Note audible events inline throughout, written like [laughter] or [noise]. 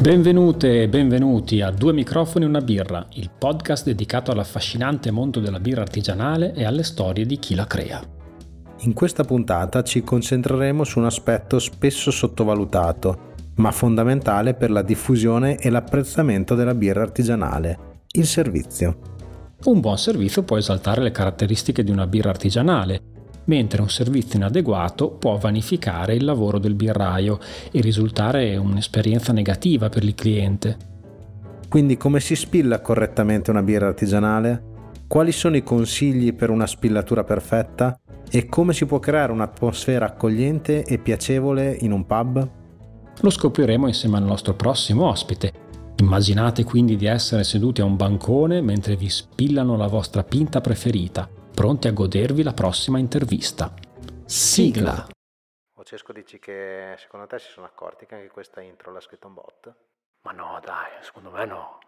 Benvenute e benvenuti a Due microfoni e una birra, il podcast dedicato all'affascinante mondo della birra artigianale e alle storie di chi la crea. In questa puntata ci concentreremo su un aspetto spesso sottovalutato, ma fondamentale per la diffusione e l'apprezzamento della birra artigianale, il servizio. Un buon servizio può esaltare le caratteristiche di una birra artigianale, mentre un servizio inadeguato può vanificare il lavoro del birraio e risultare un'esperienza negativa per il cliente. Quindi come si spilla correttamente una birra artigianale? Quali sono i consigli per una spillatura perfetta? E come si può creare un'atmosfera accogliente e piacevole in un pub? Lo scopriremo insieme al nostro prossimo ospite. Immaginate quindi di essere seduti a un bancone mentre vi spillano la vostra pinta preferita pronti a godervi la prossima intervista. Sigla! Cesco dici che secondo te si sono accorti che anche questa intro l'ha scritta un bot? Ma no, dai, secondo me no.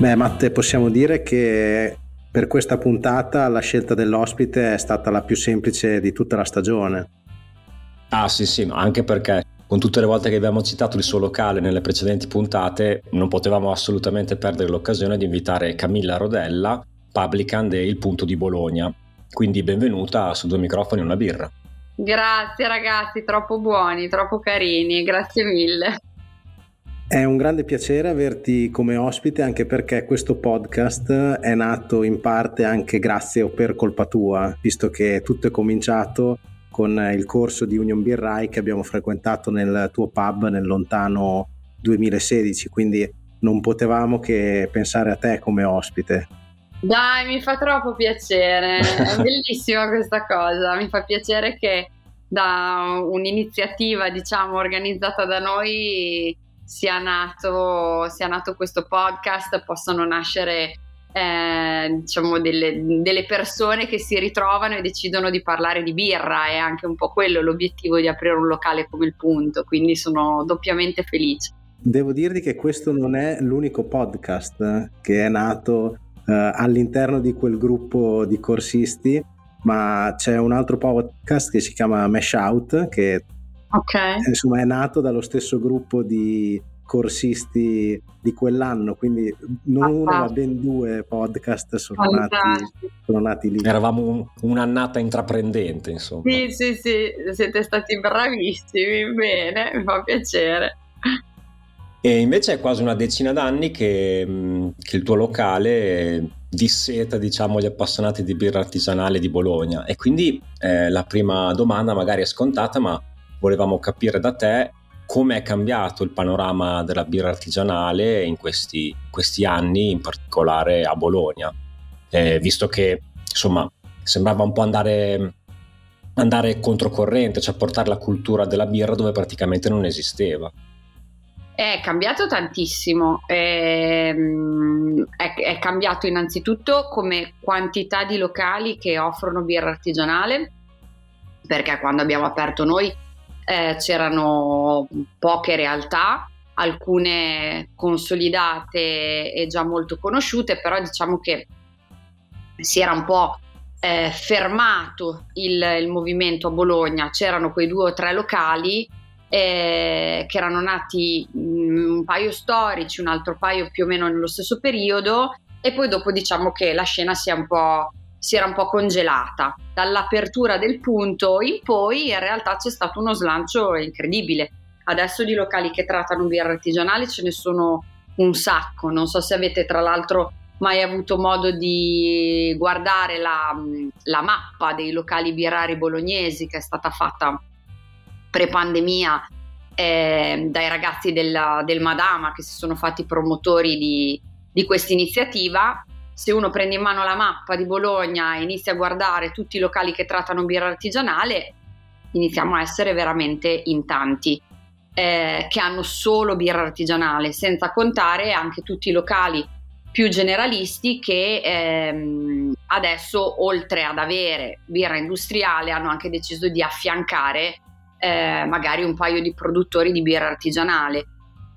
Beh, Matte, possiamo dire che per questa puntata la scelta dell'ospite è stata la più semplice di tutta la stagione. Ah sì sì, anche perché con tutte le volte che abbiamo citato il suo locale nelle precedenti puntate, non potevamo assolutamente perdere l'occasione di invitare Camilla Rodella, publicand e Il Punto di Bologna. Quindi benvenuta su due microfoni e una birra. Grazie ragazzi, troppo buoni, troppo carini, grazie mille. È un grande piacere averti come ospite anche perché questo podcast è nato in parte anche grazie o per colpa tua, visto che tutto è cominciato con il corso di Union Beer Rai che abbiamo frequentato nel tuo pub nel lontano 2016, quindi non potevamo che pensare a te come ospite. Dai, mi fa troppo piacere, è [laughs] bellissima questa cosa, mi fa piacere che da un'iniziativa diciamo organizzata da noi sia nato, sia nato questo podcast, possano nascere eh, diciamo delle, delle, persone che si ritrovano e decidono di parlare di birra è anche un po' quello l'obiettivo di aprire un locale come il punto quindi sono doppiamente felice devo dirti che questo non è l'unico podcast che è nato eh, all'interno di quel gruppo di corsisti ma c'è un altro podcast che si chiama Mesh Out che okay. insomma è nato dallo stesso gruppo di corsisti di quell'anno, quindi non uno ma ben due podcast sono nati, sono nati, lì. Eravamo un, un'annata intraprendente, insomma. Sì, sì, sì, siete stati bravissimi, bene, mi fa piacere. E invece è quasi una decina d'anni che, mm, che il tuo locale disseta diciamo gli appassionati di birra artigianale di Bologna e quindi eh, la prima domanda magari è scontata ma volevamo capire da te come è cambiato il panorama della birra artigianale in questi, questi anni, in particolare a Bologna, eh, visto che insomma sembrava un po' andare, andare controcorrente, cioè portare la cultura della birra dove praticamente non esisteva. È cambiato tantissimo, è, ehm, è, è, cambiato innanzitutto come quantità di locali che offrono birra artigianale, perché quando abbiamo aperto noi eh, c'erano poche realtà, alcune consolidate e già molto conosciute, però diciamo che si era un po' eh, fermato il, il, movimento a Bologna, c'erano quei due o tre locali eh, che erano nati mm, un paio storici, un altro paio più o meno nello stesso periodo e poi dopo diciamo che la scena si è un po' si era un po' congelata. Dall'apertura del punto in poi in realtà c'è stato uno slancio incredibile. Adesso di locali che trattano birra artigianali ce ne sono un sacco. Non so se avete tra l'altro mai avuto modo di guardare la, la mappa dei locali birrari bolognesi che è stata fatta pre-pandemia eh, dai ragazzi del, del Madama che si sono fatti promotori di, di questa iniziativa se uno prende in mano la mappa di Bologna e inizia a guardare tutti i locali che trattano birra artigianale, iniziamo a essere veramente in tanti eh, che hanno solo birra artigianale, senza contare anche tutti i locali più generalisti che ehm, adesso oltre ad avere birra industriale hanno anche deciso di affiancare eh, magari un paio di produttori di birra artigianale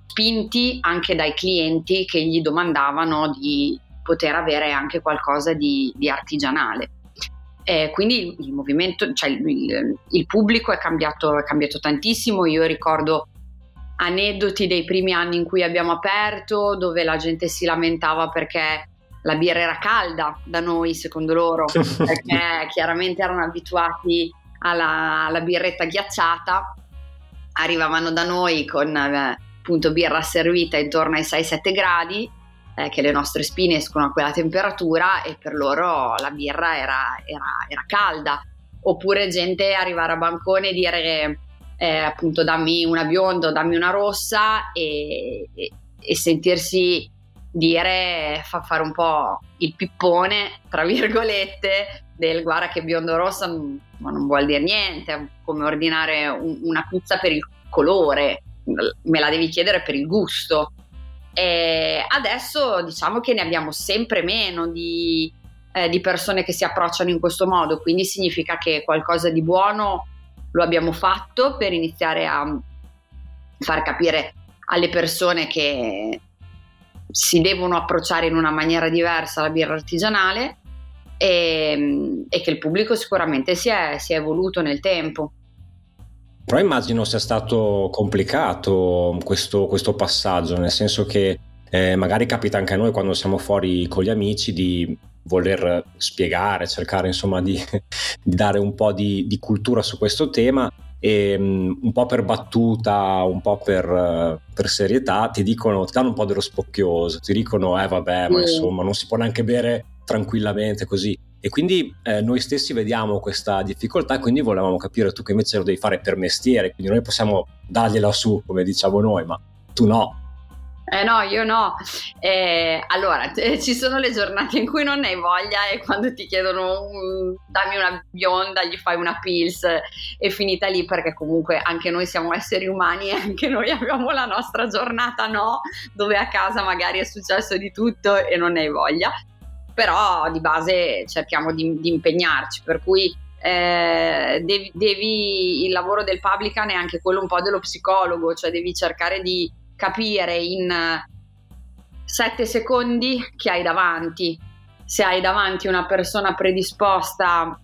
spinti anche dai clienti che gli domandavano di poter avere anche qualcosa di, di artigianale. Eh, quindi il, movimento, cioè il, il pubblico è cambiato, è cambiato tantissimo. Io ricordo aneddoti dei primi anni in cui abbiamo aperto, dove la gente si lamentava perché la birra era calda da noi, secondo loro, [laughs] perché chiaramente erano abituati alla, alla birretta ghiacciata, arrivavano da noi con eh, appunto birra servita intorno ai 6-7 gradi, eh, che le nostre spine escono a quella temperatura e per loro la birra era, era, era calda. Oppure gente arrivare a bancone e dire eh, appunto dammi una bionda dammi una rossa e, e, e sentirsi dire, fa fare un po' il pippone, tra virgolette, del guarda che biondo rossa ma non vuol dire niente, è come ordinare un, una pizza per il colore, me la devi chiedere per il gusto. E adesso diciamo che ne abbiamo sempre meno di, eh, di persone che si approcciano in questo modo, quindi significa che qualcosa di buono lo abbiamo fatto per iniziare a far capire alle persone che si devono approcciare in una maniera diversa alla birra artigianale e, e che il pubblico sicuramente si è, si è evoluto nel tempo. Però immagino sia stato complicato questo, questo passaggio, nel senso che eh, magari capita anche a noi quando siamo fuori con gli amici di voler spiegare, cercare insomma di, [laughs] di dare un po' di, di, cultura su questo tema e um, un po' per battuta, un po' per, uh, per, serietà ti dicono, ti danno un po' dello spocchioso, ti dicono eh vabbè ma insomma non si può neanche bere tranquillamente così. E quindi eh, noi stessi vediamo questa difficoltà, quindi volevamo capire tu che invece lo devi fare per mestiere, quindi noi possiamo dargliela su, come diciamo noi, ma tu no. Eh no, io no. Eh, allora, t- ci sono le giornate in cui non hai voglia e quando ti chiedono um, dammi una bionda, gli fai una pills e finita lì perché comunque anche noi siamo esseri umani e anche noi abbiamo la nostra giornata no, dove a casa magari è successo di tutto e non ne hai voglia. Però di base cerchiamo di, di impegnarci, per cui eh, devi, devi, il lavoro del publican è anche quello un po' dello psicologo, cioè devi cercare di capire in sette secondi chi hai davanti. Se hai davanti una persona predisposta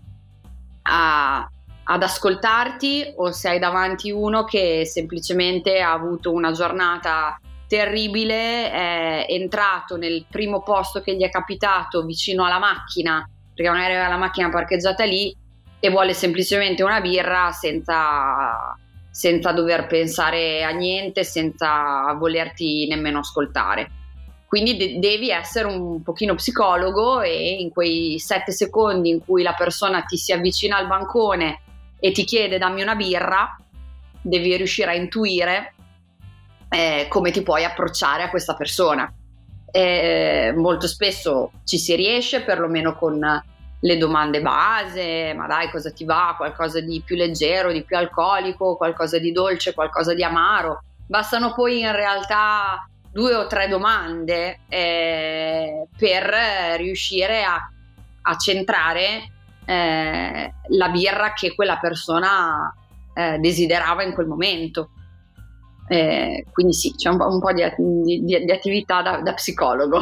a, ad ascoltarti o se hai davanti uno che semplicemente ha avuto una giornata terribile, è entrato nel primo posto che gli è capitato vicino alla macchina, perché magari aveva la macchina parcheggiata lì e vuole semplicemente una birra senza senza dover pensare a niente, senza volerti nemmeno ascoltare. Quindi de- devi essere un pochino psicologo e in quei sette secondi in cui la persona ti si avvicina al bancone e ti chiede dammi una birra, devi riuscire a intuire eh, come ti puoi approcciare a questa persona. Eh, molto spesso ci si riesce, perlomeno con le domande base, ma dai cosa ti va, qualcosa di più leggero, di più alcolico, qualcosa di dolce, qualcosa di amaro. Bastano poi in realtà due o tre domande eh, per riuscire a, a centrare eh, la birra che quella persona eh, desiderava in quel momento. Eh, quindi sì, c'è un, un po' di, di, di attività da, da psicologo.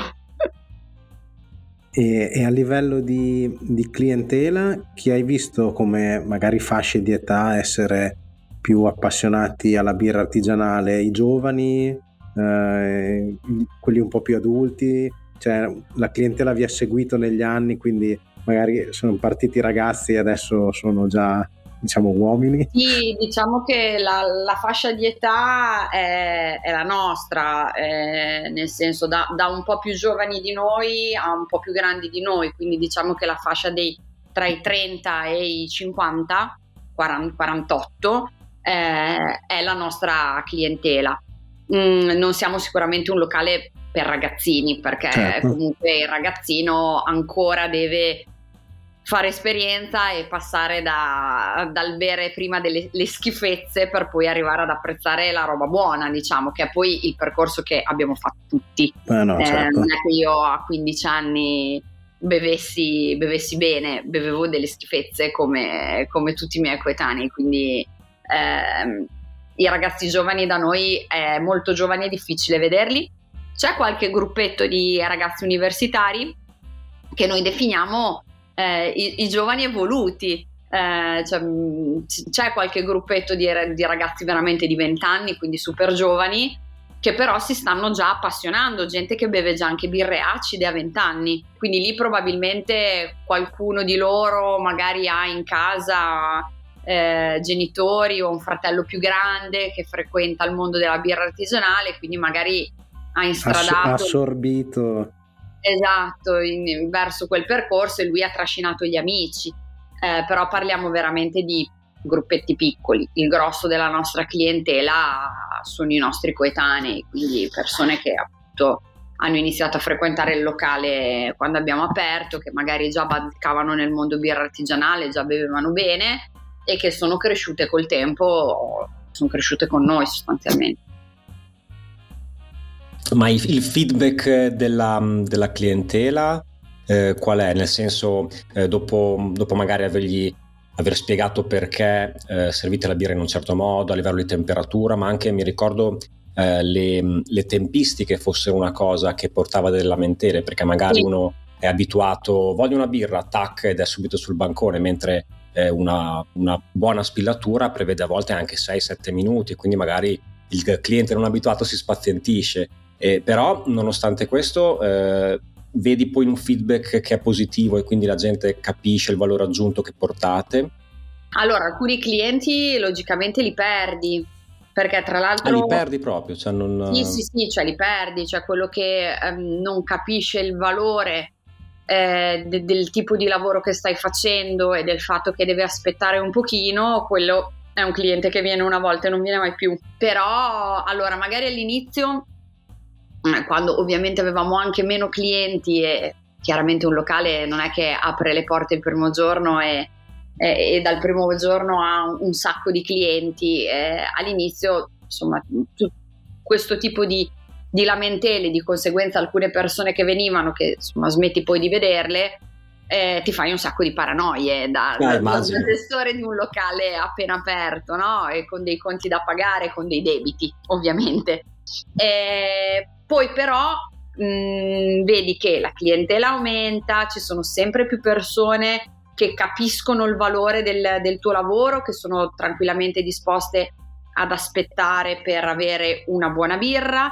E, e, a livello di, di, clientela, chi hai visto come magari fasce di età essere più appassionati alla birra artigianale? I giovani, eh, quelli un po' più adulti? Cioè, la clientela vi ha seguito negli anni, quindi magari sono partiti ragazzi e adesso sono già diciamo uomini? Sì, diciamo che la, la fascia di età è, è la nostra, è, nel senso da, da, un po' più giovani di noi a un po' più grandi di noi, quindi diciamo che la fascia dei tra i 30 e i 50, 40, 48 eh, è la nostra clientela. Mm, non siamo sicuramente un locale per ragazzini perché certo. comunque il ragazzino ancora deve fare esperienza e passare da, dal bere prima delle schifezze per poi arrivare ad apprezzare la roba buona, diciamo, che è poi il percorso che abbiamo fatto tutti. Eh no, eh, certo. Non è che io a 15 anni bevessi, bevessi bene, bevevo delle schifezze come, come tutti i miei coetanei, quindi ehm, i ragazzi giovani da noi è molto giovani e difficile vederli. C'è qualche gruppetto di ragazzi universitari che noi definiamo eh, i, i, giovani evoluti. Eh, cioè, c'è qualche gruppetto di, di ragazzi veramente di 20 anni, quindi super giovani, che però si stanno già appassionando, gente che beve già anche birre acide a 20 anni, quindi lì probabilmente qualcuno di loro magari ha in casa eh, genitori o un fratello più grande che frequenta il mondo della birra artigianale, quindi magari ha instradato... Ass- assorbito. Esatto, in, verso quel percorso e lui ha trascinato gli amici, eh, però parliamo veramente di gruppetti piccoli, il grosso della nostra clientela sono i nostri coetanei, quindi persone che appunto hanno iniziato a frequentare il locale quando abbiamo aperto, che magari già bazzicavano nel mondo birra artigianale, già bevevano bene e che sono cresciute col tempo, sono cresciute con noi sostanzialmente. Ma il feedback della, della clientela eh, qual è? Nel senso, eh, dopo, dopo, magari avergli aver spiegato perché eh, servite la birra in un certo modo, a livello di temperatura, ma anche mi ricordo eh, le, le, tempistiche fossero una cosa che portava delle lamentele, perché magari sì. uno è abituato, voglio una birra, tac, ed è subito sul bancone, mentre eh, una, una, buona spillatura prevede a volte anche 6-7 minuti, quindi magari il cliente non abituato si spazientisce. Eh, però nonostante questo eh, vedi poi un feedback che è positivo e quindi la gente capisce il valore aggiunto che portate? Allora, alcuni clienti logicamente li perdi, perché tra l'altro... Ah, li perdi proprio? Cioè non... Sì, sì, sì, cioè li perdi, cioè quello che ehm, non capisce il valore eh, de- del tipo di lavoro che stai facendo e del fatto che deve aspettare un pochino, quello è un cliente che viene una volta e non viene mai più. Però allora magari all'inizio, quando ovviamente avevamo anche meno clienti e chiaramente un locale non è che apre le porte il primo giorno e, e, e dal primo giorno ha un, un sacco di clienti, eh, all'inizio insomma questo tipo di di lamentele, di conseguenza alcune persone che venivano, che insomma smetti poi di vederle, eh, ti fai un sacco di paranoie da, da, da gestore di un locale appena aperto, no? E con dei conti da pagare, con dei debiti, ovviamente. Eh, poi però mh, mm, vedi che la clientela aumenta, ci sono sempre più persone che capiscono il valore del, del tuo lavoro, che sono tranquillamente disposte ad aspettare per avere una buona birra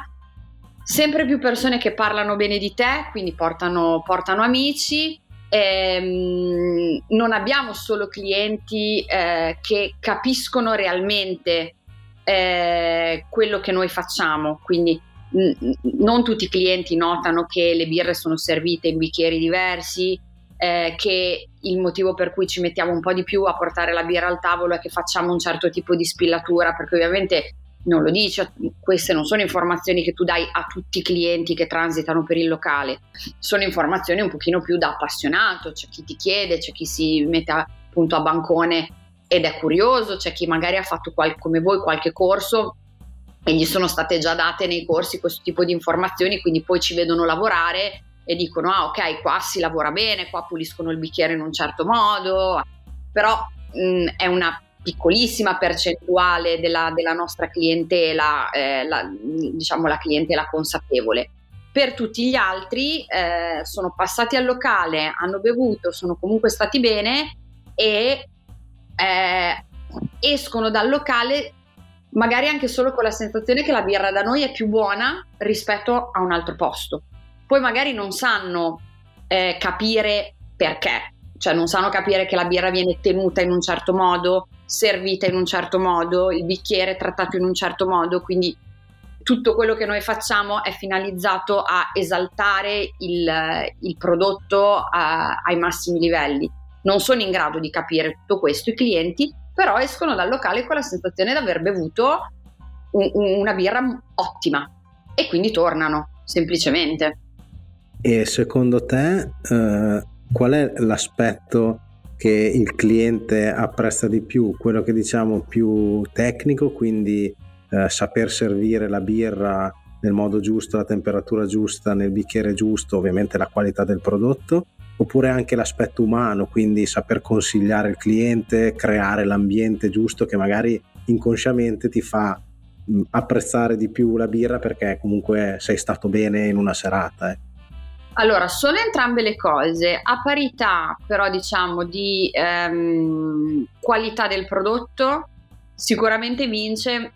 sempre più persone che parlano bene di te, quindi portano, portano amici. Ehm, non abbiamo solo clienti eh, che capiscono realmente eh, quello che noi facciamo, quindi non tutti i clienti notano che le birre sono servite in bicchieri diversi, eh, che il motivo per cui ci mettiamo un po' di più a portare la birra al tavolo è che facciamo un certo tipo di spillatura, perché ovviamente non lo dice, queste non sono informazioni che tu dai a tutti i clienti che transitano per il locale, sono informazioni un pochino più da appassionato, c'è chi ti chiede, c'è chi si mette appunto a bancone ed è curioso, c'è chi magari ha fatto qual- come voi qualche corso e gli sono state già date nei corsi questo tipo di informazioni, quindi poi ci vedono lavorare e dicono ah ok qua si lavora bene, qua puliscono il bicchiere in un certo modo, però mh, è una piccolissima percentuale della, della nostra clientela, eh, la, diciamo la clientela consapevole. Per tutti gli altri eh, sono passati al locale, hanno bevuto, sono comunque stati bene e eh, escono dal locale magari anche solo con la sensazione che la birra da noi è più buona rispetto a un altro posto. Poi magari non sanno eh, capire perché, cioè non sanno capire che la birra viene tenuta in un certo modo, servita in un certo modo, il bicchiere trattato in un certo modo, quindi tutto quello che noi facciamo è finalizzato a esaltare il, il prodotto a, ai massimi livelli. Non sono in grado di capire tutto questo i clienti, però escono dal locale con la sensazione di aver bevuto un, una birra ottima. E quindi tornano semplicemente. E secondo te eh, qual è l'aspetto che il cliente apprezza di più, quello che diciamo più tecnico, quindi eh, saper servire la birra nel modo giusto, la temperatura giusta, nel bicchiere giusto, ovviamente la qualità del prodotto, oppure anche l'aspetto umano, quindi saper consigliare il cliente, creare l'ambiente giusto che magari inconsciamente ti fa apprezzare di più la birra perché comunque sei stato bene in una serata. Eh. Allora, sono entrambe le cose, a parità però diciamo di ehm, qualità del prodotto, sicuramente vince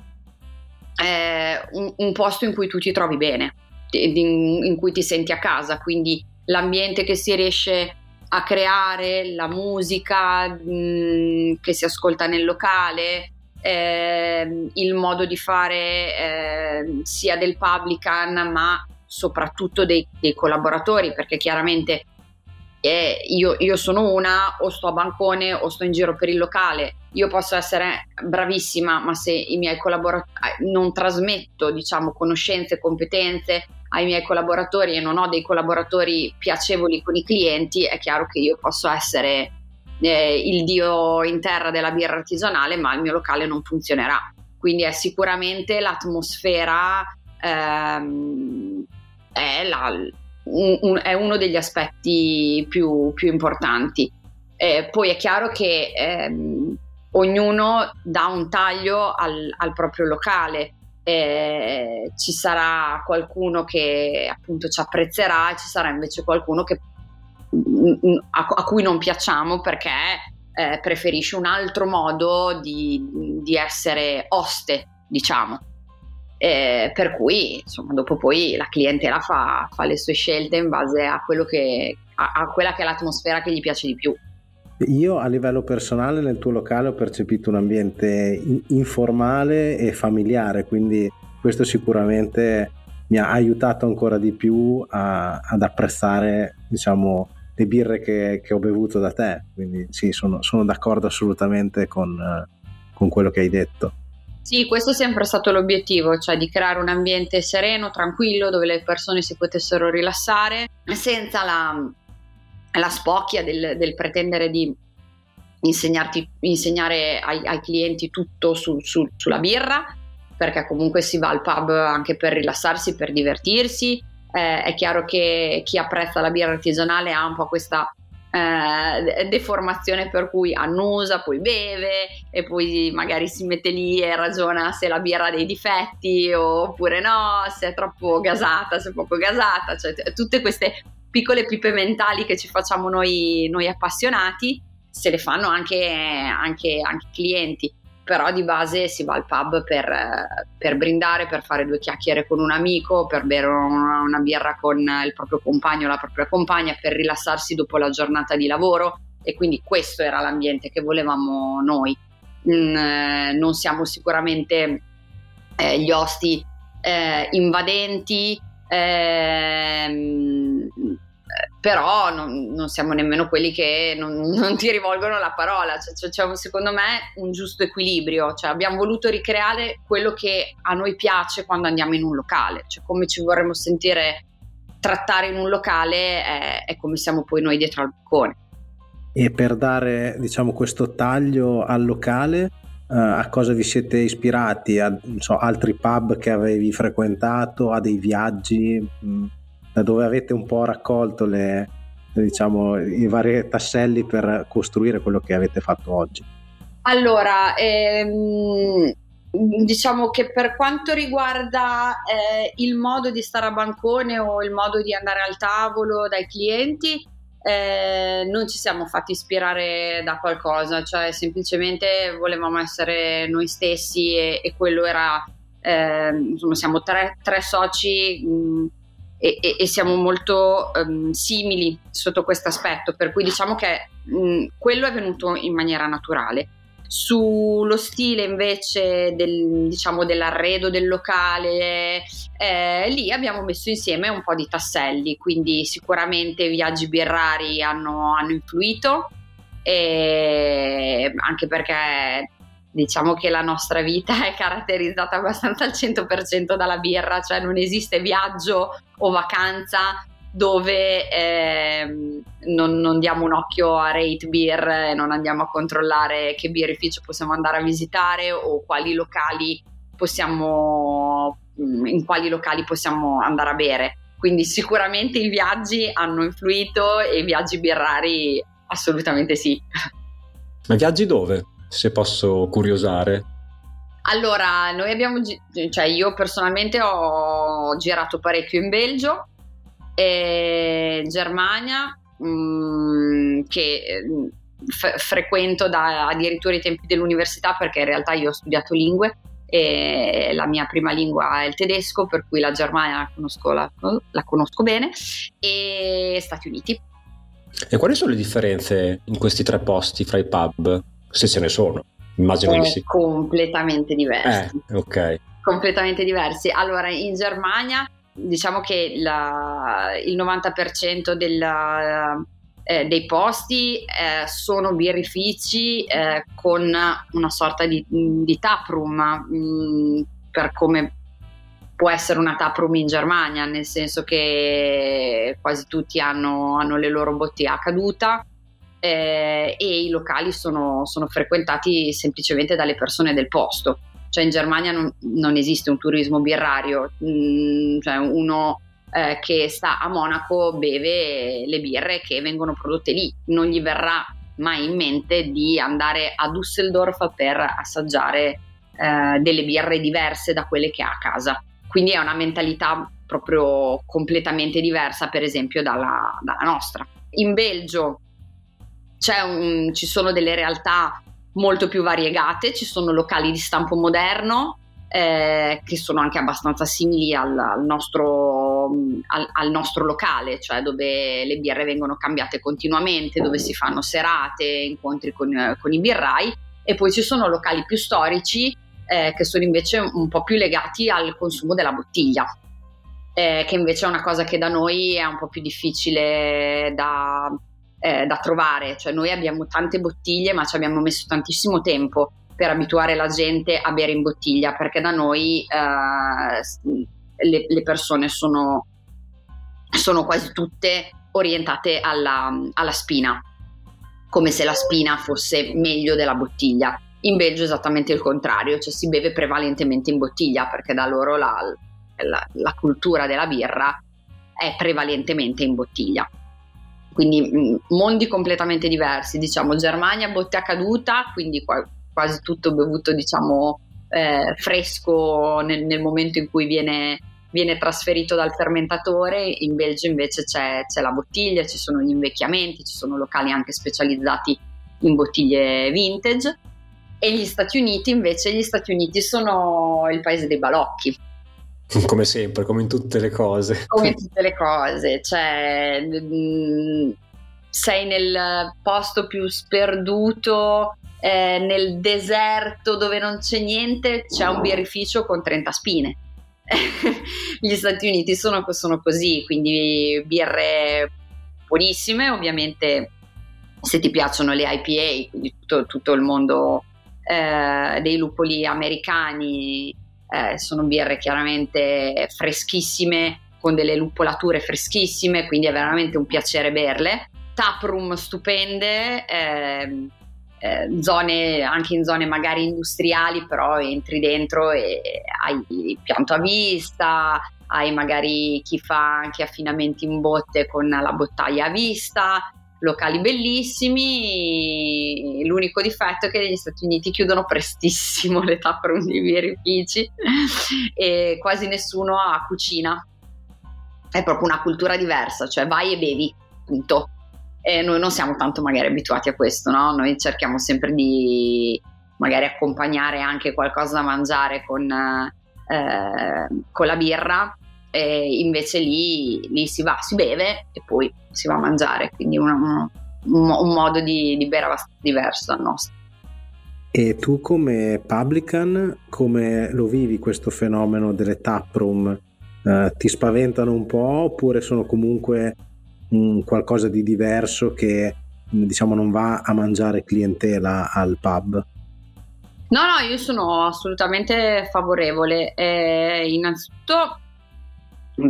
eh, un, un, posto in cui tu ti trovi bene, in, in cui ti senti a casa, quindi l'ambiente che si riesce a creare, la musica mh, che si ascolta nel locale, eh, il modo di fare eh, sia del publican ma soprattutto dei, dei collaboratori perché chiaramente eh, io, io, sono una o sto a bancone o sto in giro per il locale. Io posso essere bravissima ma se i miei collaboratori non trasmetto diciamo conoscenze competenze ai miei collaboratori e non ho dei collaboratori piacevoli con i clienti è chiaro che io posso essere eh, il dio in terra della birra artigianale, ma il mio locale non funzionerà. Quindi è sicuramente l'atmosfera ehm, è, la, un, un, è, uno degli aspetti più, più importanti. Eh, poi è chiaro che ehm, ognuno dà un taglio al, al proprio locale. Eh, ci sarà qualcuno che appunto ci apprezzerà e ci sarà invece qualcuno che a, a cui non piacciamo perché eh, preferisce un altro modo di, di essere oste, diciamo. Eh, per cui insomma dopo poi la clientela fa, fa, le sue scelte in base a, che, a, a, quella che è l'atmosfera che gli piace di più. Io a livello personale nel tuo locale ho percepito un ambiente informale e familiare, quindi questo sicuramente mi ha aiutato ancora di più a, ad apprezzare diciamo, le birre che, che, ho bevuto da te. Quindi sì, sono, sono d'accordo assolutamente con, con quello che hai detto. Sì, questo è sempre stato l'obiettivo, cioè di creare un ambiente sereno, tranquillo, dove le persone si potessero rilassare, senza la, la spocchia del, del pretendere di insegnare ai, ai, clienti tutto su, su, sulla birra, perché comunque si va al pub anche per rilassarsi, per divertirsi. Eh, è chiaro che chi apprezza la birra artigianale ha un po' questa eh, deformazione per cui annusa, poi beve e poi magari si mette lì e ragiona se la birra ha dei difetti oppure no, se è troppo gasata, se è poco gasata, cioè tutte queste piccole pipe mentali che ci facciamo noi, noi appassionati se le fanno anche, anche clienti però di base si va al pub per, per, brindare, per fare due chiacchiere con un amico, per bere una, una birra con il proprio compagno o la propria compagna, per rilassarsi dopo la giornata di lavoro e quindi questo era l'ambiente che volevamo noi. Mm, non siamo sicuramente eh, gli osti eh, invadenti, ehm, però non, non, siamo nemmeno quelli che non, [laughs] non ti rivolgono la parola, cioè, c'è secondo me un giusto equilibrio, cioè, abbiamo voluto ricreare quello che a noi piace quando andiamo in un locale, cioè come ci vorremmo sentire trattare in un locale è, è come siamo poi noi dietro al balcone. E per dare diciamo, questo taglio al locale, Uh, a cosa vi siete ispirati? A so, altri pub che avevi frequentato, a dei viaggi? Mh, da dove avete un po' raccolto le, diciamo, i vari tasselli per costruire quello che avete fatto oggi? Allora, ehm, diciamo che per quanto riguarda eh, il modo di stare a bancone o il modo di andare al tavolo dai clienti, eh, non ci siamo fatti ispirare da qualcosa, cioè semplicemente volevamo essere noi stessi e, e quello era, eh, insomma, siamo tre, tre soci. Mh, e, e, e siamo molto um, simili sotto questo aspetto, per cui diciamo che mh, quello è venuto in maniera naturale. Sullo stile invece del, diciamo, dell'arredo del locale, eh, lì abbiamo messo insieme un po' di tasselli, quindi sicuramente i viaggi birrari hanno, hanno influito, anche perché diciamo che la nostra vita è caratterizzata abbastanza al 100% dalla birra, cioè non esiste viaggio o vacanza dove eh, non, non, diamo un occhio a Rate Beer e non andiamo a controllare che birrificio possiamo andare a visitare o quali locali possiamo, mm, in quali locali possiamo andare a bere. Quindi sicuramente i viaggi hanno influito e i viaggi birrari assolutamente sì. Ma viaggi dove? se posso curiosare? Allora, noi abbiamo, cioè io personalmente ho girato parecchio in Belgio E Germania, mh, mm, che f- frequento da addirittura i tempi dell'università perché in realtà io ho studiato lingue e la mia prima lingua è il tedesco, per cui la Germania la conosco, la, la conosco bene, e Stati Uniti. E quali sono le differenze in questi tre posti fra i pub, se ce ne sono? Immagino eh, di sì. Completamente diversi. Eh, ok. Completamente diversi. Allora, in Germania diciamo che la, il 90% della, eh, dei posti eh, sono birrifici eh, con una sorta di, di taproom mh, mm, per come può essere una taproom in Germania, nel senso che quasi tutti hanno, hanno le loro bottiglie a caduta eh, e i locali sono, sono, frequentati semplicemente dalle persone del posto. Cioè in Germania non, non esiste un turismo birrario, mh, mm, cioè uno eh, che sta a Monaco beve le birre che vengono prodotte lì, non gli verrà mai in mente di andare a Düsseldorf per assaggiare eh, delle birre diverse da quelle che ha a casa. Quindi è una mentalità proprio completamente diversa, per esempio, dalla, dalla nostra. In Belgio un, ci sono delle realtà molto più variegate, ci sono locali di stampo moderno eh, che sono anche abbastanza simili al, al, nostro, al, al, nostro, locale, cioè dove le birre vengono cambiate continuamente, dove si fanno serate, incontri con, con i birrai. E poi ci sono locali più storici eh, che sono invece un po' più legati al consumo della bottiglia, eh, che invece è una cosa che da noi è un po' più difficile da, eh, da trovare, cioè noi abbiamo tante bottiglie ma ci abbiamo messo tantissimo tempo per abituare la gente a bere in bottiglia, perché da noi eh, le, le, persone sono, sono, quasi tutte orientate alla, alla spina, come se la spina fosse meglio della bottiglia. In Belgio è esattamente il contrario, cioè si beve prevalentemente in bottiglia perché da loro la, la, la cultura della birra è prevalentemente in bottiglia. Quindi mm, mondi completamente diversi, diciamo Germania botte caduta, quindi quasi tutto bevuto diciamo eh, fresco nel, nel, momento in cui viene, viene, trasferito dal fermentatore, in Belgio invece c'è, c'è la bottiglia, ci sono gli invecchiamenti, ci sono locali anche specializzati in bottiglie vintage. E gli Stati Uniti invece, gli Stati Uniti sono il paese dei balocchi. [laughs] Come sempre, come in tutte le cose. Come in tutte le cose, cioè mh, sei nel posto più sperduto, eh, nel deserto dove non c'è niente, c'è un birrificio con 30 spine. [laughs] Gli Stati Uniti sono, sono così, quindi birre buonissime, ovviamente se ti piacciono le IPA, quindi tutto, tutto il mondo eh, dei lupoli americani, eh, sono birre chiaramente freschissime, con delle lupolature freschissime, quindi è veramente un piacere berle. Taproom stupende, eh, eh, zone, anche in zone magari industriali, però entri dentro e hai pianto a vista, hai magari chi fa anche affinamenti in botte con la bottaglia a vista, locali bellissimi, l'unico difetto è che negli Stati Uniti chiudono prestissimo [laughs] le taproom di birrifici e quasi nessuno ha cucina. È proprio una cultura diversa, cioè vai e bevi, punto. E noi non siamo tanto magari abituati a questo, no? Noi cerchiamo sempre di magari accompagnare anche qualcosa da mangiare con, eh, con la birra e invece lì, lì, si va, si beve e poi si va a mangiare, quindi un, un, un modo di, di bere abbastanza diverso dal nostro. E tu come publican, come lo vivi questo fenomeno delle taproom? Eh, ti spaventano un po' oppure sono comunque un qualcosa di diverso che diciamo non va a mangiare clientela al pub? No, no, io sono assolutamente favorevole. Eh, innanzitutto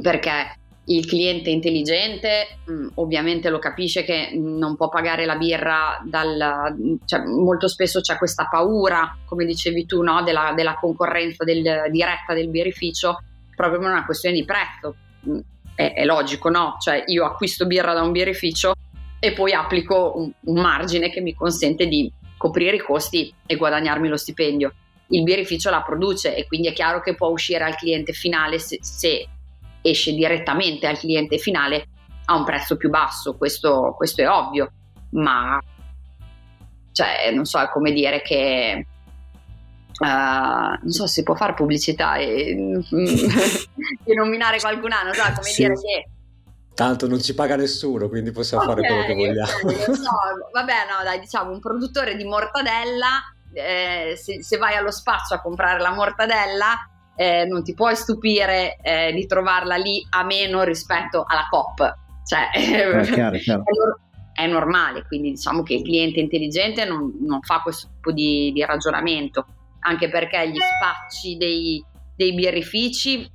perché il cliente intelligente mm, ovviamente lo capisce che non può pagare la birra dal, cioè, molto spesso c'è questa paura come dicevi tu no, della, della, concorrenza del, diretta del birrificio proprio per una questione di prezzo. Mm, è, è, logico no? Cioè io acquisto birra da un birrificio e poi applico un, un margine che mi consente di coprire i costi e guadagnarmi lo stipendio. Il birrificio la produce e quindi è chiaro che può uscire al cliente finale se, se esce direttamente al cliente finale a un prezzo più basso, questo, questo è ovvio, ma cioè, non so, è come dire che Uh, non so si può fare pubblicità e, [laughs] e nominare qualcun altro, so, come sì. dire che Tanto non ci paga nessuno, quindi possiamo okay, fare quello che vogliamo. Okay, [laughs] so, vabbè, no, dai, diciamo un produttore di mortadella, eh, se, se, vai allo spazio a comprare la mortadella, eh, non ti puoi stupire eh, di trovarla lì a meno rispetto alla COP. Cioè, [laughs] eh, chiaro, chiaro. È, normale, quindi diciamo che il cliente intelligente non, non fa questo tipo di, di, ragionamento, anche perché gli spacci dei, dei birrifici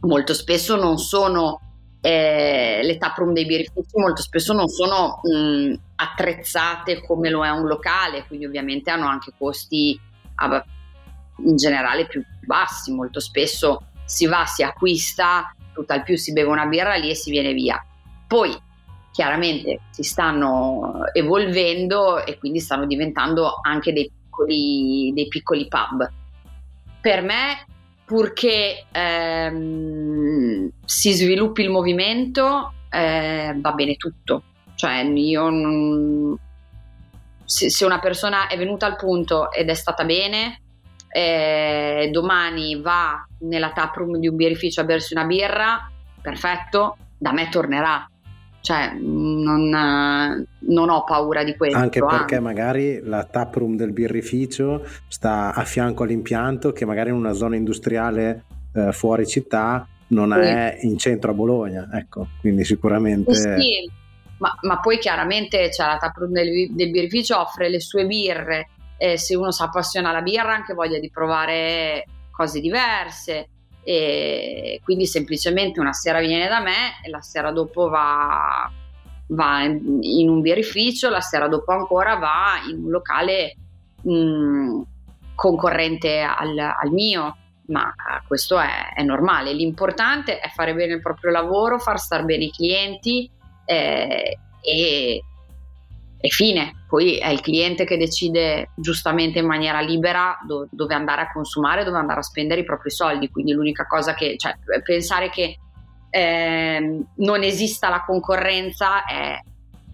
molto spesso non sono eh, le taproom dei birrifici molto spesso non sono mh, attrezzate come lo è un locale, quindi ovviamente hanno anche costi in generale più bassi, molto spesso si va, si acquista, tutt'al più si beve una birra lì e si viene via. Poi chiaramente si stanno evolvendo e quindi stanno diventando anche dei piccoli, dei piccoli pub. Per me purché ehm, si sviluppi il movimento, eh, va bene tutto. Cioè, io non... se, se, una persona è venuta al punto ed è stata bene, eh, domani va nella taproom di un birrificio a bersi una birra, perfetto, da me tornerà cioè non, non, ho paura di questo. Anche perché anche. magari la taproom del birrificio sta a fianco all'impianto che magari in una zona industriale eh, fuori città non sì. è in centro a Bologna, ecco, quindi sicuramente... Sì, ma, ma, poi chiaramente cioè, la taproom del, del birrificio offre le sue birre, eh, se uno si appassiona alla birra ha anche voglia di provare cose diverse e quindi semplicemente una sera viene da me e la sera dopo va, va in un birrificio, la sera dopo ancora va in un locale mh, mm, concorrente al, al, mio, ma questo è, è, normale. L'importante è fare bene il proprio lavoro, far star bene i clienti eh, e e fine. Poi è il cliente che decide giustamente in maniera libera do- dove andare a consumare, dove andare a spendere i propri soldi. Quindi l'unica cosa che, cioè, pensare che eh, non esista la concorrenza è,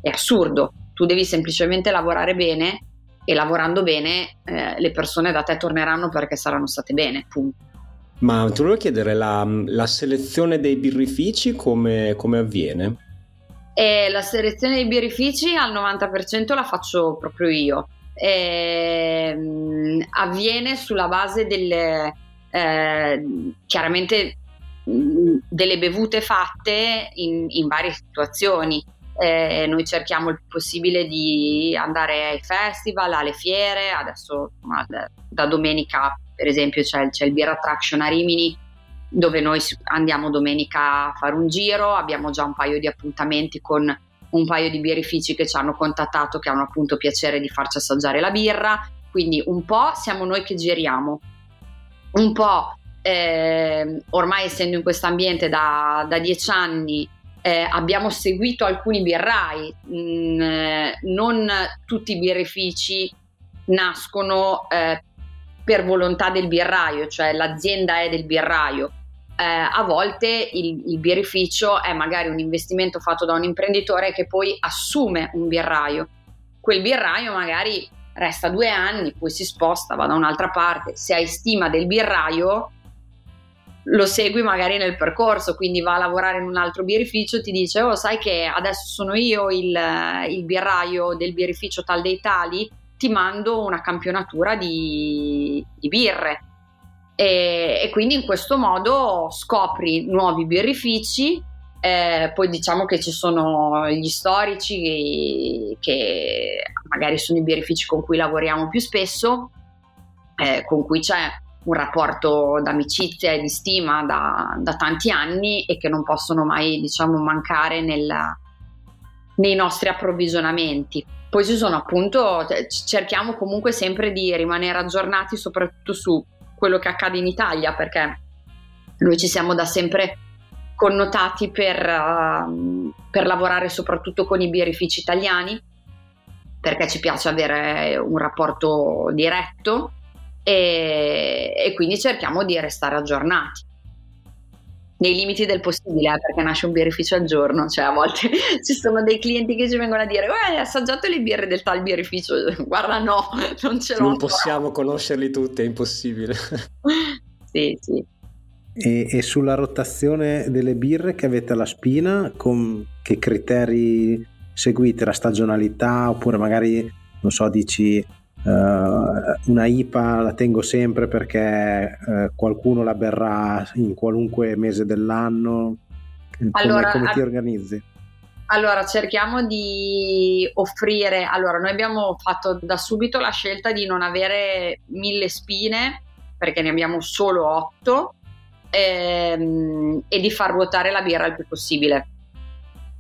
è, assurdo. Tu devi semplicemente lavorare bene e lavorando bene eh, le persone da te torneranno perché saranno state bene. Punto. Ma ti volevo chiedere, la, la selezione dei birrifici come, come avviene? E la selezione dei birrifici al 90% la faccio proprio io. E, mh, avviene sulla base delle eh, chiaramente delle bevute fatte in, in varie situazioni. Eh, noi cerchiamo il possibile di andare ai festival, alle fiere. Adesso da, da domenica, per esempio, c'è, c'è il Beer Attraction a Rimini dove noi andiamo domenica a fare un giro, abbiamo già un paio di appuntamenti con un paio di birrifici che ci hanno contattato che hanno appunto piacere di farci assaggiare la birra, quindi un po' siamo noi che giriamo, un po' eh, ormai essendo in questo ambiente da, da dieci anni eh, abbiamo seguito alcuni birrai, mh, mm, eh, non tutti i birrifici nascono eh, per volontà del birraio, cioè l'azienda è del birraio, eh, a volte il, il, birrificio è magari un investimento fatto da un imprenditore che poi assume un birraio. Quel birraio magari resta due anni, poi si sposta, va da un'altra parte. Se hai stima del birraio, lo segui magari nel percorso, quindi va a lavorare in un altro birrificio, ti dice, oh sai che adesso sono io il, il birraio del birrificio tal dei tali, ti mando una campionatura di, di birre e, e quindi in questo modo scopri nuovi birrifici eh, poi diciamo che ci sono gli storici che, che, magari sono i birrifici con cui lavoriamo più spesso, eh, con cui c'è un rapporto d'amicizia e di stima da, da, tanti anni e che non possono mai diciamo, mancare nel, nei nostri approvvigionamenti. Poi ci sono appunto, cioè, cerchiamo comunque sempre di rimanere aggiornati soprattutto su quello che accade in Italia, perché noi ci siamo da sempre connotati per, uh, per lavorare soprattutto con i birrifici italiani, perché ci piace avere un rapporto diretto e, e quindi cerchiamo di restare aggiornati. Nei limiti del possibile, eh, perché nasce un birrificio al giorno, cioè a volte [laughs] ci sono dei clienti che ci vengono a dire hai assaggiato le birre del tal birrificio? [laughs] Guarda no, [laughs] non ce l'ho Non possiamo conoscerli tutti, è impossibile. sì, sì. E, e, sulla rotazione delle birre che avete alla spina, con che criteri seguite? La stagionalità oppure magari, non so, dici Uh, una IPA la tengo sempre perché uh, qualcuno la berrà in qualunque mese dell'anno. Come, allora, come ti organizzi? Allora, cerchiamo di offrire. Allora, noi abbiamo fatto da subito la scelta di non avere mille spine perché ne abbiamo solo otto ehm, e di far ruotare la birra il più possibile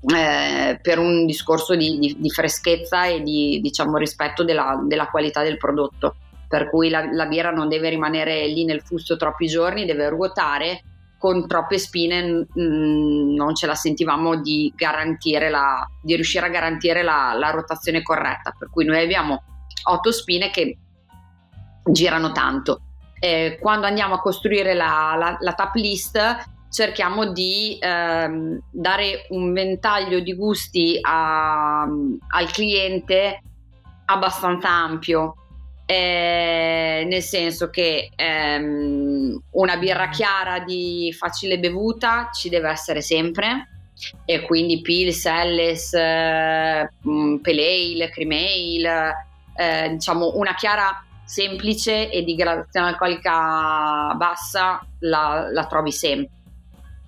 eh, per un discorso di, di, di, freschezza e di diciamo, rispetto della, della, qualità del prodotto. Per cui la, la, birra non deve rimanere lì nel fusto troppi giorni, deve ruotare. Con troppe spine mh, non ce la sentivamo di, garantire la, di riuscire a garantire la, la rotazione corretta. Per cui noi abbiamo otto spine che girano tanto. Eh, quando andiamo a costruire la, la, la tap list cerchiamo di ehm, dare un ventaglio di gusti a, al cliente abbastanza ampio. Eh, nel senso che ehm, una birra chiara di facile bevuta ci deve essere sempre e quindi Pils, Elles, eh, Ale, Cream Ale, eh, diciamo una chiara semplice e di gradazione alcolica bassa la, la trovi sempre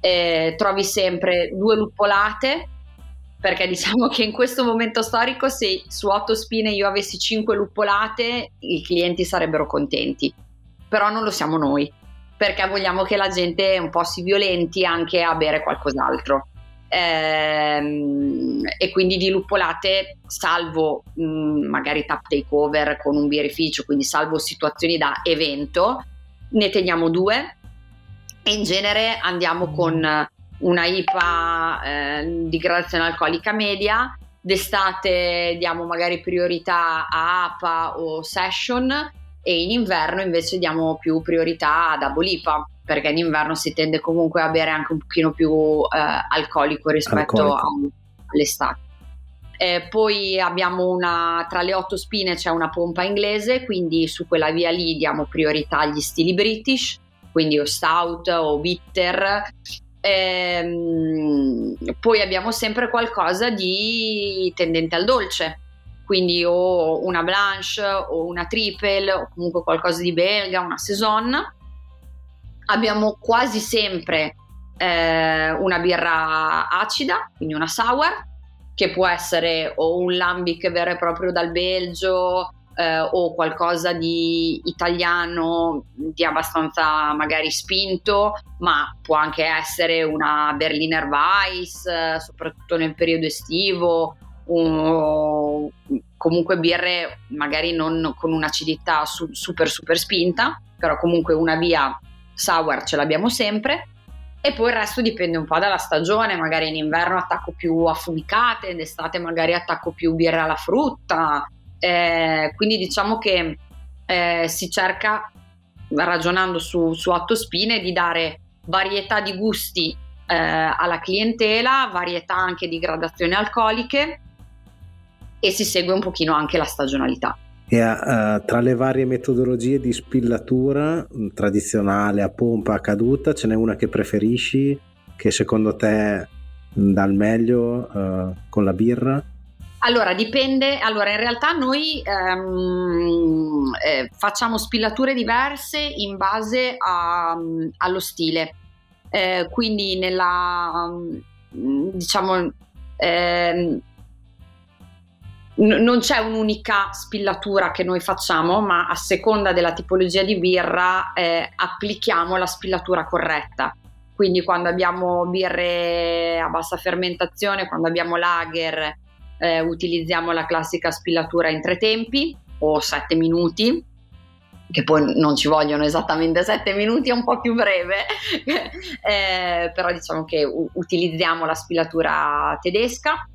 eh, trovi sempre due luppolate perché diciamo che in questo momento storico se su otto spine io avessi cinque luppolate i clienti sarebbero contenti. Però non lo siamo noi perché vogliamo che la gente un po' si violenti anche a bere qualcos'altro. Ehm, e quindi di luppolate salvo mh, mm, magari tap takeover con un birrificio quindi salvo situazioni da evento ne teniamo due in genere andiamo con una IPA eh, di gradazione alcolica media, d'estate diamo magari priorità a APA o Session e in inverno invece diamo più priorità ad Double IPA perché in inverno si tende comunque a bere anche un pochino più eh, alcolico rispetto alcolico. A, all'estate. Eh, poi abbiamo una, tra le otto spine c'è una pompa inglese, quindi su quella via lì diamo priorità agli stili british quindi o stout o bitter. Ehm, poi abbiamo sempre qualcosa di tendente al dolce, quindi o una blanche o una triple o comunque qualcosa di belga, una saison. Abbiamo quasi sempre eh, una birra acida, quindi una sour, che può essere o un lambic vero e proprio dal Belgio eh, o qualcosa di italiano di abbastanza magari spinto, ma può anche essere una Berliner Weiss, eh, soprattutto nel periodo estivo, o comunque birre magari non con un'acidità su, super super spinta, però comunque una via sour ce l'abbiamo sempre. E poi il resto dipende un po' dalla stagione, magari in inverno attacco più affumicate, in estate magari attacco più birra alla frutta, eh, quindi diciamo che eh, si cerca, ragionando su, su otto spine, di dare varietà di gusti eh, alla clientela, varietà anche di gradazioni alcoliche e si segue un pochino anche la stagionalità. E uh, tra le varie metodologie di spillatura mm, tradizionale a pompa a caduta, ce n'è una che preferisci, che secondo te mm, dà il meglio uh, con la birra? Allora, dipende. Allora, in realtà noi ehm, eh, facciamo spillature diverse in base a, allo stile. Eh, quindi nella diciamo eh, non c'è un'unica spillatura che noi facciamo, ma a seconda della tipologia di birra eh, applichiamo la spillatura corretta. Quindi quando abbiamo birre a bassa fermentazione, quando abbiamo lager, eh, utilizziamo la classica spillatura in tre tempi o sette minuti, che poi non ci vogliono esattamente sette minuti, è un po' più breve, [laughs] eh, però diciamo che u- utilizziamo la spillatura tedesca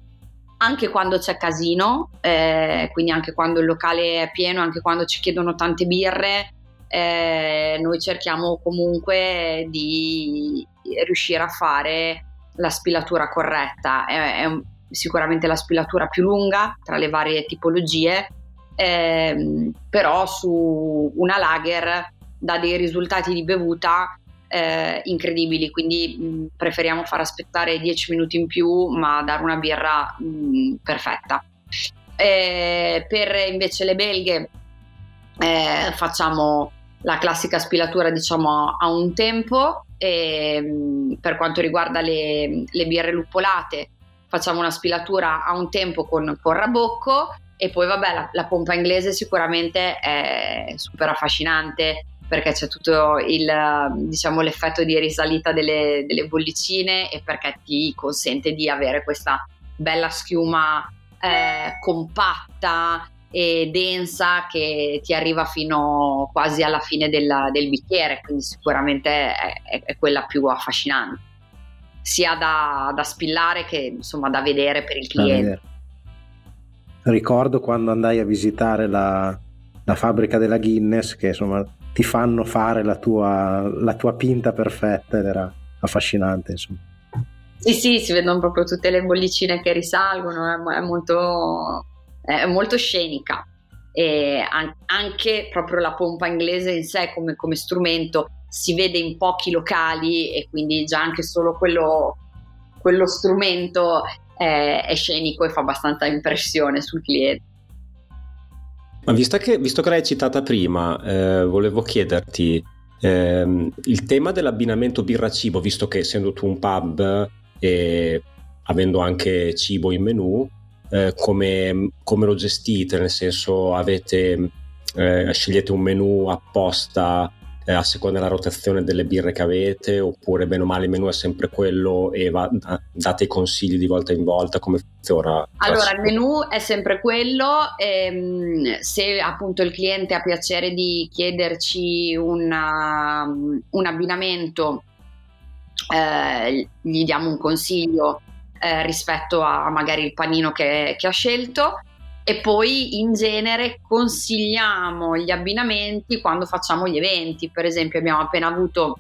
anche quando c'è casino, eh, quindi anche quando il locale è pieno, anche quando ci chiedono tante birre, eh, noi cerchiamo comunque di riuscire a fare la spilatura corretta. È, è sicuramente la spilatura più lunga tra le varie tipologie, ehm, però su una lager dà dei risultati di bevuta eh, incredibili, quindi mh, preferiamo far aspettare 10 minuti in più ma dare una birra mh, perfetta. Eh, per invece le belghe eh, facciamo la classica spilatura diciamo a un tempo e, per quanto riguarda le, le, birre luppolate facciamo una spilatura a un tempo con, con rabocco e poi vabbè la, la pompa inglese sicuramente è super affascinante perché c'è tutto il, diciamo, l'effetto di risalita delle, delle, bollicine e perché ti consente di avere questa bella schiuma eh, compatta e densa che ti arriva fino quasi alla fine della, del bicchiere, quindi sicuramente è, è, quella più affascinante, sia da, da, spillare che insomma da vedere per il cliente. Ricordo quando andai a visitare la, la fabbrica della Guinness che insomma ti fanno fare la tua, la tua pinta perfetta ed era affascinante insomma. Sì, sì, si vedono proprio tutte le bollicine che risalgono, è, molto, è molto scenica. E anche proprio la pompa inglese in sé come, come strumento si vede in pochi locali e quindi già anche solo quello, quello strumento è, è, scenico e fa abbastanza impressione sul cliente. Ma visto che, visto che l'hai citata prima, eh, volevo chiederti eh, il tema dell'abbinamento birra-cibo, visto che essendo tu un pub e avendo anche cibo in menù, eh, come, come, lo gestite? Nel senso, avete, eh, scegliete un menù apposta eh, a seconda della rotazione delle birre che avete, oppure bene o male il menù è sempre quello e va, date i consigli di volta in volta? Come funziona? Allora, il menù è sempre quello. Ehm, se appunto il cliente ha piacere di chiederci una, un abbinamento, eh, gli diamo un consiglio eh, rispetto a magari il panino che, che ha scelto e poi in genere consigliamo gli abbinamenti quando facciamo gli eventi. Per esempio abbiamo appena avuto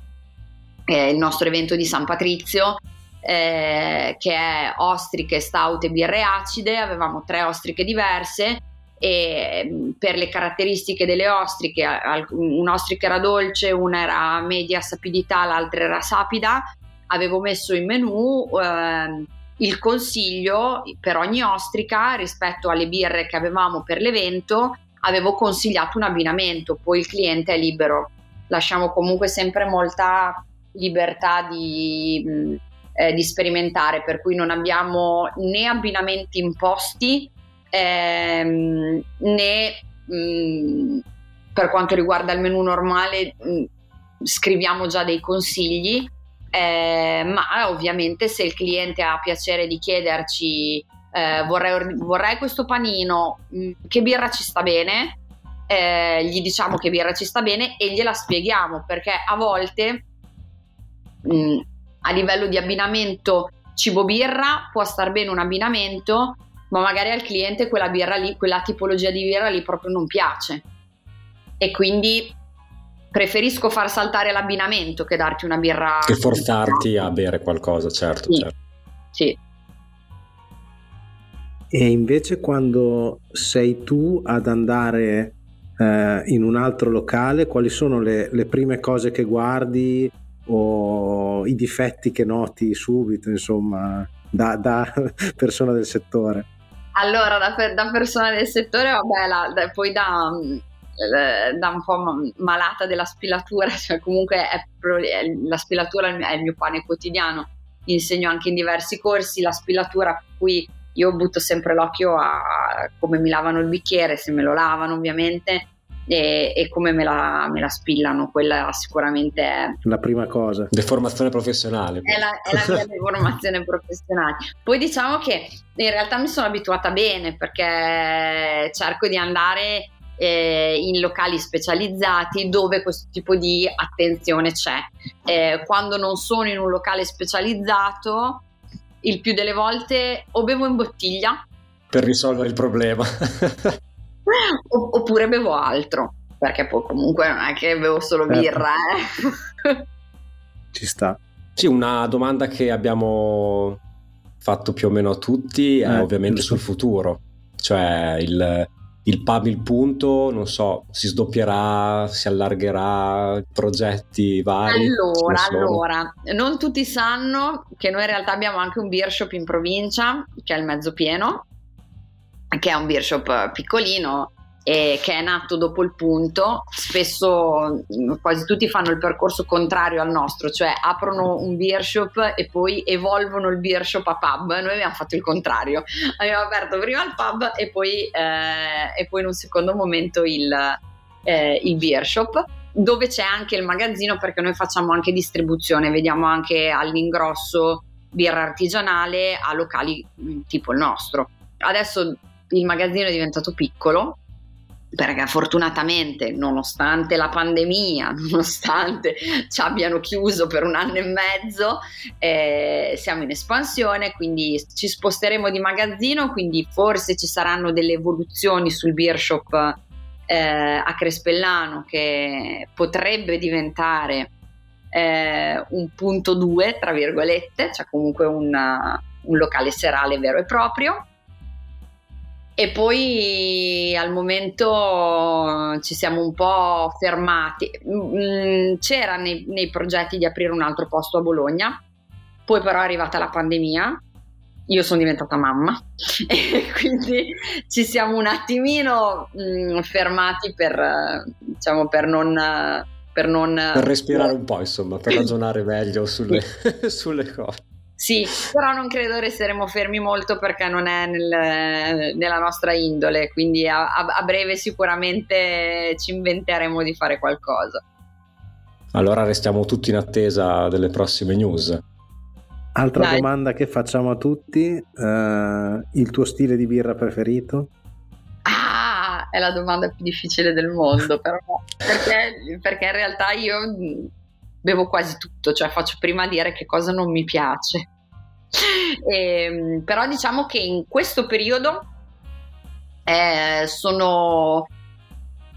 eh, il nostro evento di San Patrizio eh, che è ostriche, stout e birre acide, avevamo tre ostriche diverse e mm, per le caratteristiche delle ostriche, un'ostrica era dolce, una era media sapidità, l'altra era sapida, avevo messo in menù eh, il consiglio per ogni ostrica rispetto alle birre che avevamo per l'evento, avevo consigliato un abbinamento, poi il cliente è libero. Lasciamo comunque sempre molta libertà di, mm, eh, di sperimentare, per cui non abbiamo né abbinamenti imposti ehm, né mh, mm, per quanto riguarda il menu normale mh, mm, scriviamo già dei consigli eh, ma ovviamente se il cliente ha piacere di chiederci eh, vorrei, vorrei, questo panino, mm, che birra ci sta bene, eh, gli diciamo che birra ci sta bene e gliela spieghiamo perché a volte mh, mm, a livello di abbinamento cibo-birra può star bene un abbinamento, ma magari al cliente quella birra lì, quella tipologia di birra lì proprio non piace. E quindi preferisco far saltare l'abbinamento che darti una birra. Che forzarti a bere qualcosa, certo. Sì. certo. sì. E invece quando sei tu ad andare eh, in un altro locale, quali sono le, le, prime cose che guardi o i difetti che noti subito, insomma, da, da [laughs] persona del settore? Allora, da, da, persona del settore, vabbè, la, da, poi da, eh, da un po' malata della spilatura, [laughs] cioè comunque è, la spilatura è il mio pane quotidiano, insegno anche in diversi corsi la spilatura per cui io butto sempre l'occhio a come mi lavano il bicchiere, se me lo lavano ovviamente e, e come me la, me la, spillano, quella sicuramente è la prima cosa. Deformazione professionale. È la, è la mia [laughs] deformazione professionale. Poi diciamo che in realtà mi sono abituata bene perché cerco di andare eh, in locali specializzati dove questo tipo di attenzione c'è. Eh, quando non sono in un locale specializzato, il più delle volte o bevo in bottiglia per risolvere il problema [laughs] oppure bevo altro. perché poi comunque non è che bevo solo certo. birra. Eh. [laughs] Ci sta. Sì, una domanda che abbiamo fatto più o meno a tutti è eh, ovviamente sul futuro, cioè il, il pub il punto, non so, si sdoppierà, si allargherà, progetti vari? Allora, allora, non tutti sanno che noi in realtà abbiamo anche un beer shop in provincia, che è il mezzo pieno, che è un beer shop piccolino, eh, che è nato dopo il punto, spesso mm, quasi tutti fanno il percorso contrario al nostro, cioè aprono un beer shop e poi evolvono il beer shop a pub. Noi abbiamo fatto il contrario, abbiamo aperto prima il pub e poi, eh, e poi in un secondo momento il, eh, il beer shop dove c'è anche il magazzino perché noi facciamo anche distribuzione, vediamo anche all'ingrosso birra artigianale a locali mm, tipo il nostro. Adesso il magazzino è diventato piccolo perché fortunatamente nonostante la pandemia, [laughs] nonostante ci abbiano chiuso per un anno e mezzo, eh, siamo in espansione, quindi ci sposteremo di magazzino, quindi forse ci saranno delle evoluzioni sul beer shop eh, a Crespellano che potrebbe diventare eh, un punto 2, tra virgolette, cioè comunque una, un locale serale vero e proprio e poi al momento ci siamo un po' fermati. Mm, c'era nei, nei, progetti di aprire un altro posto a Bologna, poi però è arrivata la pandemia, io sono diventata mamma [laughs] e quindi ci siamo un attimino mm, fermati per, diciamo, per non... Per, non, per respirare un po', insomma, per ragionare meglio sulle, [laughs] sulle cose. Sì, però non credo resteremo fermi molto perché non è nel, nella nostra indole, quindi a, a, breve sicuramente ci inventeremo di fare qualcosa. Allora restiamo tutti in attesa delle prossime news. Altra Dai. domanda che facciamo a tutti, uh, il tuo stile di birra preferito? Ah, è la domanda più difficile del mondo, però, [laughs] perché, perché in realtà io bevo quasi tutto, cioè faccio prima dire che cosa non mi piace. E, ehm, però diciamo che in questo periodo eh, sono,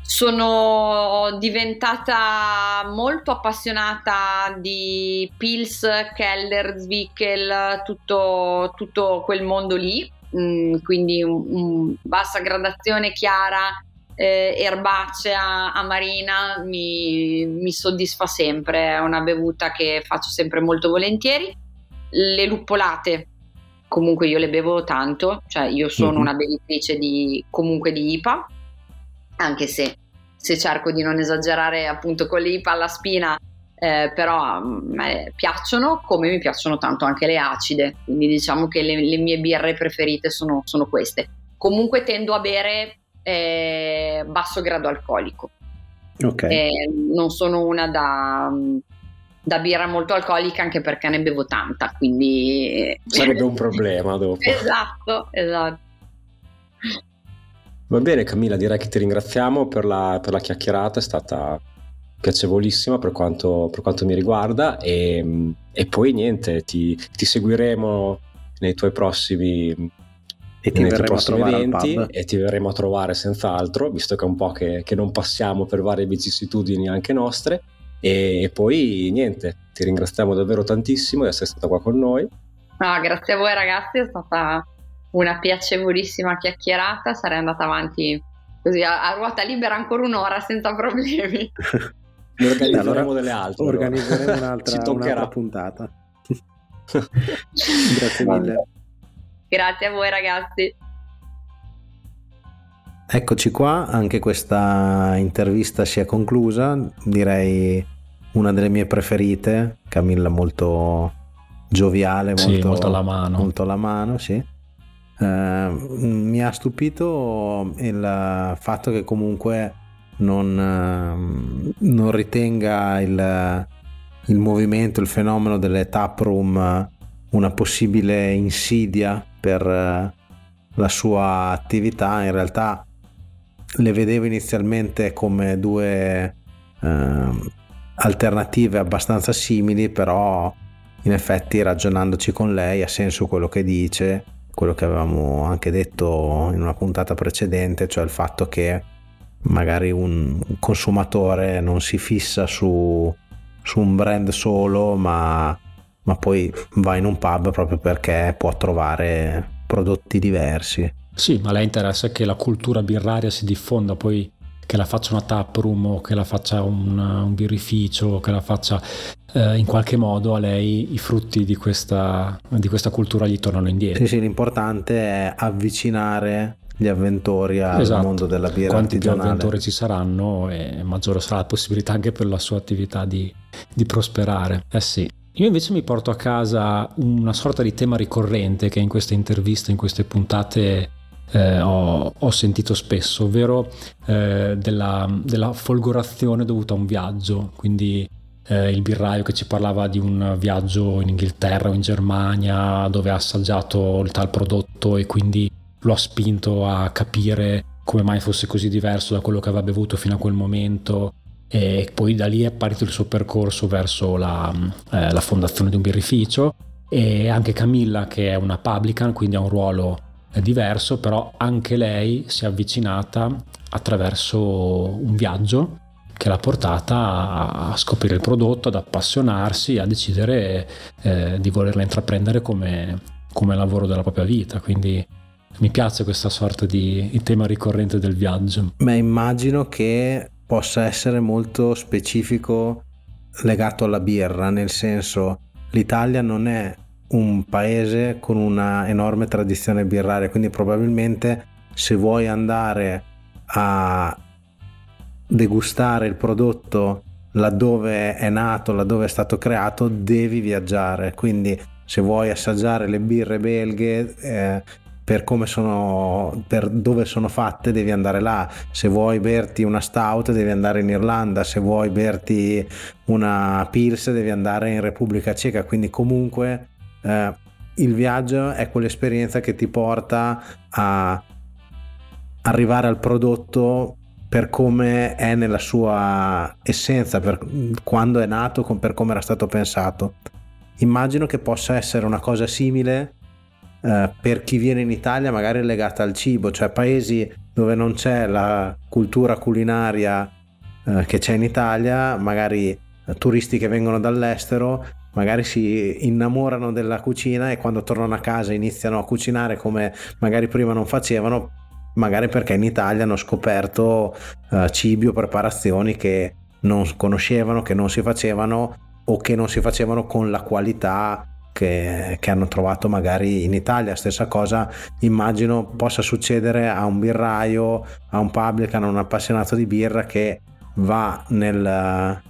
sono diventata molto appassionata di Pils, Keller, Zwickel, tutto, tutto quel mondo lì, mm, quindi un, un bassa gradazione chiara, eh, erbacea amarina mi, mi soddisfa sempre, è una bevuta che faccio sempre molto volentieri. Le luppolate, comunque io le bevo tanto, cioè io sono mm-hmm. una bevitrice di, comunque di IPA, anche se, se cerco di non esagerare appunto con le IPA alla spina, eh, però a me piacciono come mi piacciono tanto anche le acide, quindi diciamo che le, le mie birre preferite sono, sono queste. Comunque tendo a bere eh, basso grado alcolico. Okay. Eh, non sono una da, da, birra molto alcolica anche perché ne bevo tanta, quindi... Sarebbe un problema dopo. [laughs] esatto, esatto. Va bene Camilla, direi che ti ringraziamo per la, per la chiacchierata, è stata piacevolissima per quanto, per quanto mi riguarda e, e poi niente, ti, ti seguiremo nei tuoi prossimi e ti nei prossimi eventi e ti verremo a trovare senz'altro, visto che è un po' che, che non passiamo per varie vicissitudini anche nostre. E, e, poi niente, ti ringraziamo davvero tantissimo di essere stata qua con noi. No, grazie a voi ragazzi, è stata una piacevolissima chiacchierata, sarei andata avanti così a, a ruota libera ancora un'ora senza problemi. [laughs] ne organizzeremo allora, delle altre. Organizzeremo un'altra, [laughs] un'altra puntata. [laughs] grazie mille. Grazie a voi ragazzi. Eccoci qua, anche questa intervista si è conclusa, direi una delle mie preferite, Camilla molto gioviale, sì, molto, molto alla mano. Molto alla mano sì. eh, mi ha stupito il fatto che comunque non, non ritenga il, il movimento, il fenomeno delle tap room una possibile insidia per eh, la sua attività, in realtà le vedevo inizialmente come due eh, alternative abbastanza simili, però in effetti ragionandoci con lei ha senso quello che dice, quello che avevamo anche detto in una puntata precedente, cioè il fatto che magari un consumatore non si fissa su, su un brand solo, ma, ma poi va in un pub proprio perché può trovare prodotti diversi. Sì, ma lei interessa che la cultura birraria si diffonda, poi che la faccia una taproom o che la faccia un, un birrificio, che la faccia eh, in qualche modo a lei i frutti di questa, di questa cultura gli tornano indietro. Sì, sì, l'importante è avvicinare gli avventori al esatto. mondo della birra Quanti più avventori ci saranno e maggiore sarà la possibilità anche per la sua attività di, di prosperare. Eh sì. Io invece mi porto a casa una sorta di tema ricorrente che in queste interviste, in queste puntate eh, ho, ho, sentito spesso, ovvero eh, della, della, folgorazione dovuta a un viaggio. Quindi eh, il birraio che ci parlava di un viaggio in Inghilterra o in Germania dove ha assaggiato il tal prodotto e quindi lo ha spinto a capire come mai fosse così diverso da quello che aveva bevuto fino a quel momento e poi da lì è partito il suo percorso verso la, eh, la fondazione di un birrificio e anche Camilla che è una publican quindi ha un ruolo eh, diverso però anche lei si è avvicinata attraverso un viaggio che l'ha portata a scoprire il prodotto, ad appassionarsi, a decidere eh, di volerla intraprendere come, come lavoro della propria vita. Quindi mi piace questa sorta di tema ricorrente del viaggio. Beh, immagino che possa essere molto specifico legato alla birra, nel senso l'Italia non è un paese con una enorme tradizione birraria, quindi probabilmente se vuoi andare a degustare il prodotto laddove è nato, laddove è stato creato, devi viaggiare. Quindi se vuoi assaggiare le birre belghe, eh, per come sono, per dove sono fatte, devi andare là. Se vuoi berti una stout, devi andare in Irlanda. Se vuoi berti una Pils, devi andare in Repubblica Ceca. Quindi, comunque, eh, il viaggio è quell'esperienza che ti porta a arrivare al prodotto per come è nella sua essenza, per quando è nato, per come era stato pensato. Immagino che possa essere una cosa simile eh, per chi viene in Italia magari legata al cibo, cioè paesi dove non c'è la cultura culinaria eh, che c'è in Italia, magari eh, turisti che vengono dall'estero, magari si innamorano della cucina e quando tornano a casa iniziano a cucinare come magari prima non facevano, magari perché in Italia hanno scoperto uh, cibi o preparazioni che non conoscevano, che non si facevano o che non si facevano con la qualità che, che, hanno trovato magari in Italia. Stessa cosa immagino possa succedere a un birraio, a un publican, a un appassionato di birra che va nella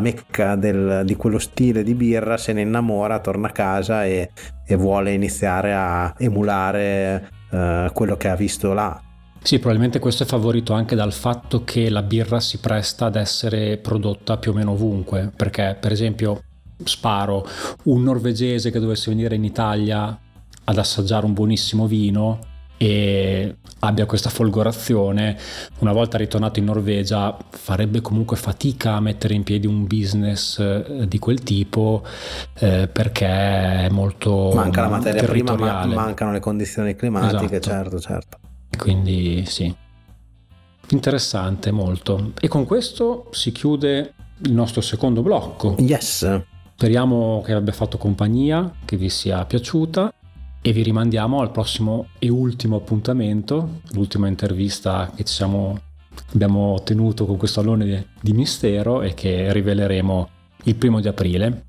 mecca del, di quello stile di birra, se ne innamora, torna a casa e, e vuole iniziare a emulare eh, quello che ha visto là. Sì, probabilmente questo è favorito anche dal fatto che la birra si presta ad essere prodotta più o meno ovunque, perché per esempio sparo, un norvegese che dovesse venire in Italia ad assaggiare un buonissimo vino e abbia questa folgorazione, una volta ritornato in Norvegia farebbe comunque fatica a mettere in piedi un business eh, di quel tipo eh, perché è molto manca la materia prima, ma mancano le condizioni climatiche, esatto. certo, certo. Quindi sì. Interessante molto. E con questo si chiude il nostro secondo blocco. Yes. Speriamo che abbia fatto compagnia, che vi sia piaciuta e vi rimandiamo al prossimo e ultimo appuntamento, l'ultima intervista che siamo, abbiamo tenuto con questo allone di mistero e che riveleremo il primo di aprile.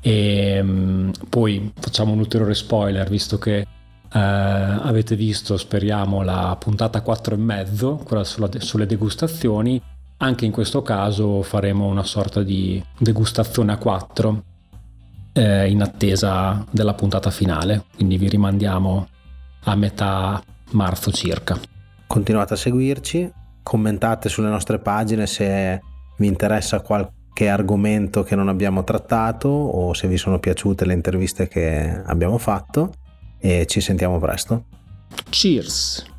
E um, poi facciamo un ulteriore spoiler, visto che uh, avete visto, speriamo, la puntata 4 e mezzo, quella sulla, sulle degustazioni anche in questo caso faremo una sorta di degustazione a 4 eh, in attesa della puntata finale, quindi vi rimandiamo a metà marzo circa. Continuate a seguirci, commentate sulle nostre pagine se vi interessa qualche argomento che non abbiamo trattato o se vi sono piaciute le interviste che abbiamo fatto e ci sentiamo presto. Cheers!